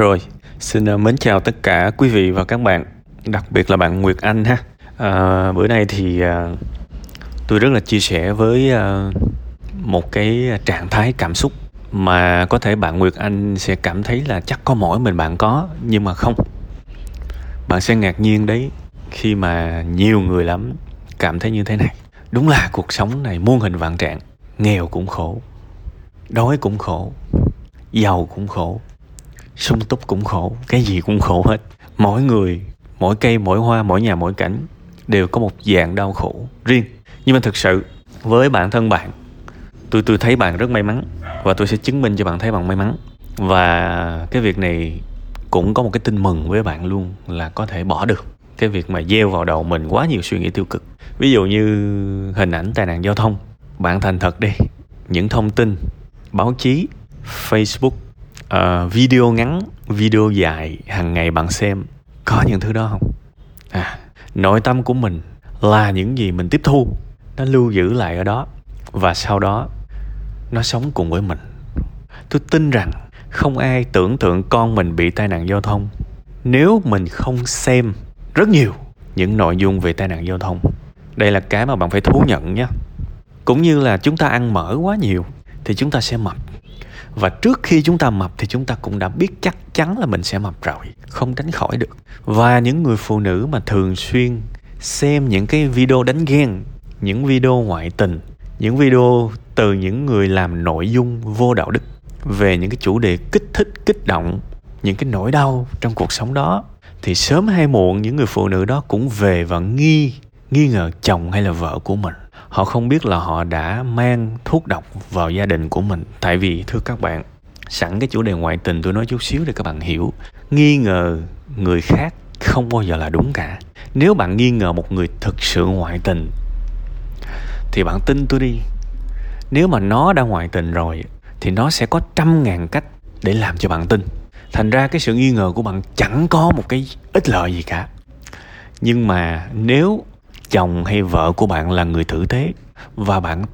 Rồi, xin ờ, mến chào tất cả quý vị và các bạn, đặc biệt là bạn Nguyệt Anh ha. À, bữa nay thì à, tôi rất là chia sẻ với à, một cái trạng thái cảm xúc mà có thể bạn Nguyệt Anh sẽ cảm thấy là chắc có mỗi mình bạn có nhưng mà không. Bạn sẽ ngạc nhiên đấy khi mà nhiều người lắm cảm thấy như thế này. Đúng là cuộc sống này muôn hình vạn trạng, nghèo cũng khổ, đói cũng khổ, giàu cũng khổ, sung túc cũng khổ, cái gì cũng khổ hết. Mỗi người, mỗi cây, mỗi hoa, mỗi nhà, mỗi cảnh đều có một dạng đau khổ riêng. Nhưng mà thực sự, với bản thân bạn, tôi tôi thấy bạn rất may mắn và tôi sẽ chứng minh cho bạn thấy bạn may mắn. Và cái việc này cũng có một cái tin mừng với bạn luôn là có thể bỏ được. Cái việc mà gieo vào đầu mình quá nhiều suy nghĩ tiêu cực. Ví dụ như hình ảnh tai nạn giao thông, bạn thành thật đi. Những thông tin, báo chí, facebook uh, video ngắn video dài hàng ngày bạn xem có những thứ đó không? À nội tâm của mình là những gì mình tiếp thu nó lưu giữ lại ở đó và sau đó nó sống cùng với mình. Tôi tin rằng không ai tưởng tượng con mình bị tai nạn giao thông nếu mình không xem rất nhiều những nội dung về tai nạn giao thông. Đây là cái mà bạn phải thú nhận nhé. Cũng như là chúng ta ăn mỡ quá nhiều thì chúng ta sẽ mập và trước khi chúng ta mập thì chúng ta cũng đã biết chắc chắn là mình sẽ mập rồi, không tránh khỏi được. Và những người phụ nữ mà thường xuyên xem những cái video đánh ghen, những video ngoại tình, những video từ những người làm nội dung vô đạo đức về những cái chủ đề kích thích, kích động, những cái nỗi đau trong cuộc sống đó, thì sớm hay muộn những người phụ nữ đó cũng về và nghi nghi ngờ chồng hay là vợ của mình họ không biết là họ đã mang thuốc độc vào gia đình của mình. Tại vì, thưa các bạn, sẵn cái chủ đề ngoại tình tôi nói chút xíu để các bạn hiểu. Nghi ngờ người khác không bao giờ là đúng cả. Nếu bạn nghi ngờ một người thực sự ngoại tình, thì bạn tin tôi đi. Nếu mà nó đã ngoại tình rồi, thì nó sẽ có trăm ngàn cách để làm cho bạn tin. Thành ra cái sự nghi ngờ của bạn chẳng có một cái ích lợi gì cả. Nhưng mà nếu chồng hay vợ của bạn là người tử tế, và bạn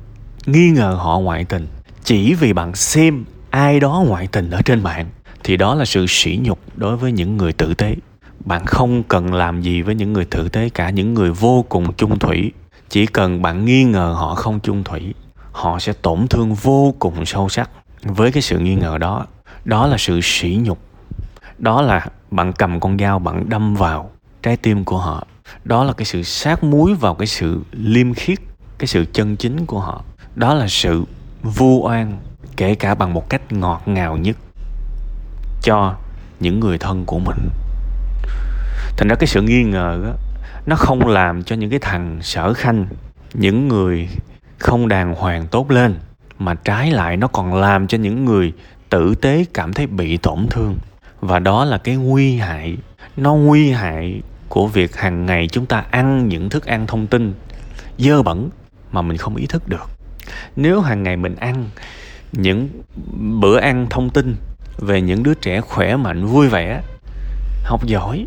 nghi ngờ họ ngoại tình. Chỉ vì bạn xem ai đó ngoại tình ở trên mạng thì đó là sự sỉ nhục đối với những người tử tế. Bạn không cần làm gì với những người tử tế cả, những người vô cùng chung thủy. Chỉ cần bạn nghi ngờ họ không chung thủy, họ sẽ tổn thương vô cùng sâu sắc. Với cái sự nghi ngờ đó đó là sự sỉ nhục. Đó là bạn cầm con dao bạn đâm vào trái tim của họ. Đó là cái sự sát muối vào cái sự liêm khiết cái sự chân chính của họ. Đó là sự vu oan kể cả bằng một cách ngọt ngào nhất cho những người thân của mình. Thành ra cái sự nghi ngờ đó, nó không làm cho những cái thằng sở khanh những người không đàng hoàng tốt lên mà trái lại nó còn làm cho những người tử tế cảm thấy bị tổn thương. Và đó là cái nguy hại nó nguy hại của việc hàng ngày chúng ta ăn những thức ăn thông tin, dơ bẩn mà mình không ý thức được. Nếu hàng ngày mình ăn những bữa ăn thông tin về những đứa trẻ khỏe mạnh, vui vẻ, học giỏi,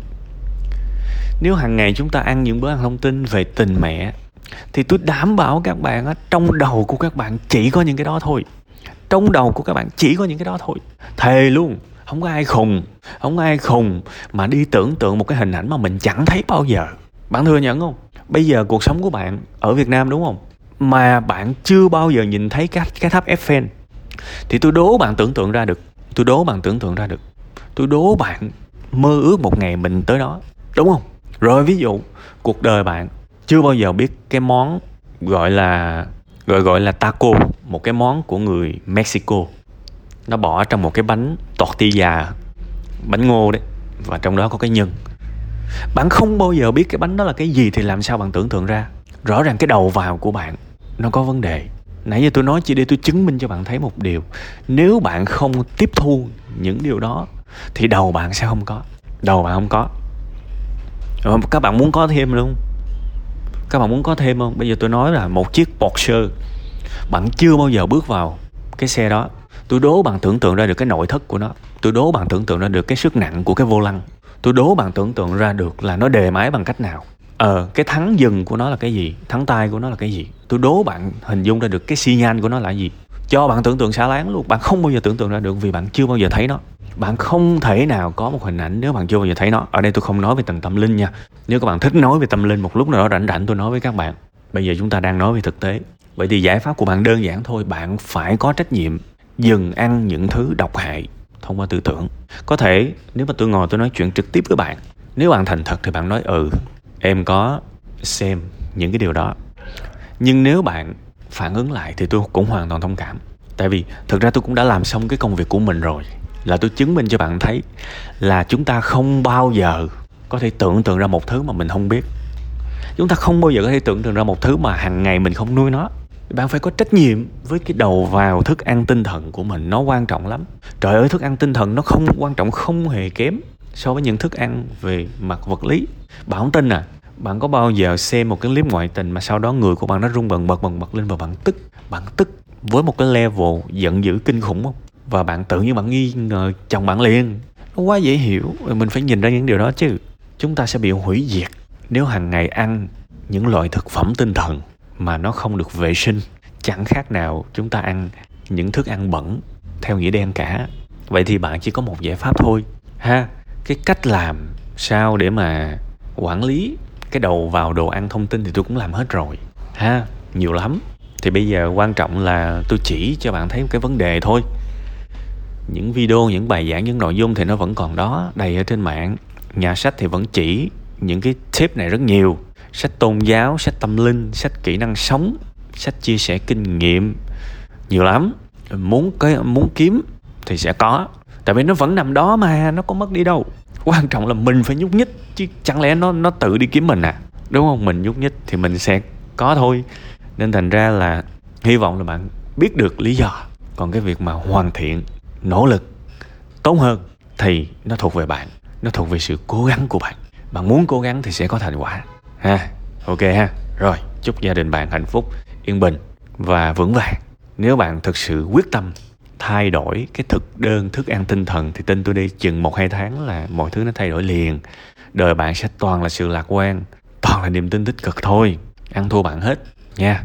nếu hàng ngày chúng ta ăn những bữa ăn thông tin về tình mẹ, thì tôi đảm bảo các bạn á, trong đầu của các bạn chỉ có những cái đó thôi. Trong đầu của các bạn chỉ có những cái đó thôi. Thề luôn không có ai khùng không có ai khùng mà đi tưởng tượng một cái hình ảnh mà mình chẳng thấy bao giờ. Bạn thừa nhận không? Bây giờ cuộc sống của bạn ở việt nam đúng không? Mà bạn chưa bao giờ nhìn thấy cái, cái tháp Eiffel. Thì tôi đố bạn tưởng tượng ra được tôi đố bạn tưởng tượng ra được tôi đố bạn mơ ước một ngày mình tới đó đúng không? Rồi ví dụ cuộc đời bạn chưa bao giờ biết cái món gọi là gọi gọi là taco một cái món của người Mexico. Nó bỏ trong một cái bánh tortilla bánh ngô đấy, và trong đó có cái nhân. Bạn không bao giờ biết cái bánh đó là cái gì thì làm sao bạn tưởng tượng ra. Rõ ràng cái đầu vào của bạn, nó có vấn đề. Nãy giờ tôi nói chỉ để tôi chứng minh cho bạn thấy một điều. Nếu bạn không tiếp thu những điều đó, thì đầu bạn sẽ không có. Đầu bạn không có. Ờ, các bạn muốn có thêm luôn. Các bạn muốn có thêm không? Bây giờ tôi nói là một chiếc Porsche. Bạn chưa bao giờ bước vào cái xe đó tôi đố bạn tưởng tượng ra được cái nội thất của nó. Tôi đố bạn tưởng tượng ra được cái sức nặng của cái vô lăng. Tôi đố bạn tưởng tượng ra được là nó đề máy bằng cách nào. Ờ cái thắng dừng của nó là cái gì? Thắng tay của nó là cái gì? Tôi đố bạn hình dung ra được cái xi nhan của nó là gì? Cho bạn tưởng tượng xa láng luôn. Bạn không bao giờ tưởng tượng ra được vì bạn chưa bao giờ thấy nó. Bạn không thể nào có một hình ảnh nếu bạn chưa bao giờ thấy nó. Ở đây tôi không nói về tầng tâm linh nha. Nếu các bạn thích nói về tâm linh, một lúc nào đó rảnh rảnh tôi nói với các bạn. Bây giờ chúng ta đang nói về thực tế. Vậy thì giải pháp của bạn đơn giản thôi. Bạn phải có trách nhiệm dừng ăn những thứ độc hại thông qua tư tưởng. Có thể, nếu mà tôi ngồi tôi nói chuyện trực tiếp với bạn, nếu bạn thành thật thì bạn nói ừ em có xem những cái điều đó. Nhưng nếu bạn phản ứng lại thì tôi cũng hoàn toàn thông cảm. Tại vì thực ra tôi cũng đã làm xong cái công việc của mình rồi, là tôi chứng minh cho bạn thấy là chúng ta không bao giờ có thể tưởng tượng ra một thứ mà mình không biết. Chúng ta không bao giờ có thể tưởng tượng ra một thứ mà hàng ngày mình không nuôi nó bạn phải có trách nhiệm với cái đầu vào thức ăn tinh thần của mình, nó quan trọng lắm. Trời ơi, thức ăn tinh thần nó không quan trọng, không hề kém so với những thức ăn về mặt vật lý. Bạn không tin à? Bạn có bao giờ xem một cái clip ngoại tình mà sau đó người của bạn nó rung bần bật bần bật lên và bạn tức bạn tức với một cái level giận dữ kinh khủng không? Và bạn tự nhiên bạn nghi ngờ chồng bạn liền. Nó quá dễ hiểu, mình phải nhìn ra những điều đó chứ. Chúng ta sẽ bị hủy diệt nếu hàng ngày ăn những loại thực phẩm tinh thần mà nó không được vệ sinh. Chẳng khác nào chúng ta ăn những thức ăn bẩn theo nghĩa đen cả. Vậy thì bạn chỉ có một giải pháp thôi, ha? Cái cách làm sao để mà quản lý cái đầu vào đồ ăn thông tin thì tôi cũng làm hết rồi, ha? Nhiều lắm. Thì bây giờ quan trọng là tôi chỉ cho bạn thấy một cái vấn đề thôi. Những video, những bài giảng, những nội dung thì nó vẫn còn đó, đầy ở trên mạng. Nhà sách thì vẫn chỉ những cái tip này rất nhiều sách tôn giáo, sách tâm linh, sách kỹ năng sống, sách chia sẻ kinh nghiệm. Nhiều lắm. Muốn cái muốn kiếm thì sẽ có. Tại vì nó vẫn nằm đó mà, nó có mất đi đâu. Quan trọng là mình phải nhúc nhích, chứ chẳng lẽ nó nó tự đi kiếm mình à? Đúng không? Mình nhúc nhích thì mình sẽ có thôi. Nên thành ra là hy vọng là bạn biết được lý do. Còn cái việc mà hoàn thiện, nỗ lực, tốt hơn thì nó thuộc về bạn, nó thuộc về sự cố gắng của bạn. Bạn muốn cố gắng thì sẽ có thành quả ha, ok ha. Rồi, chúc gia đình bạn hạnh phúc, yên bình và vững vàng. Nếu bạn thực sự quyết tâm thay đổi cái thực đơn thức ăn tinh thần thì tin tôi đi, chừng một hai tháng là mọi thứ nó thay đổi liền. Đời bạn sẽ toàn là sự lạc quan, toàn là niềm tin tích cực thôi. Ăn thua bạn hết, nha.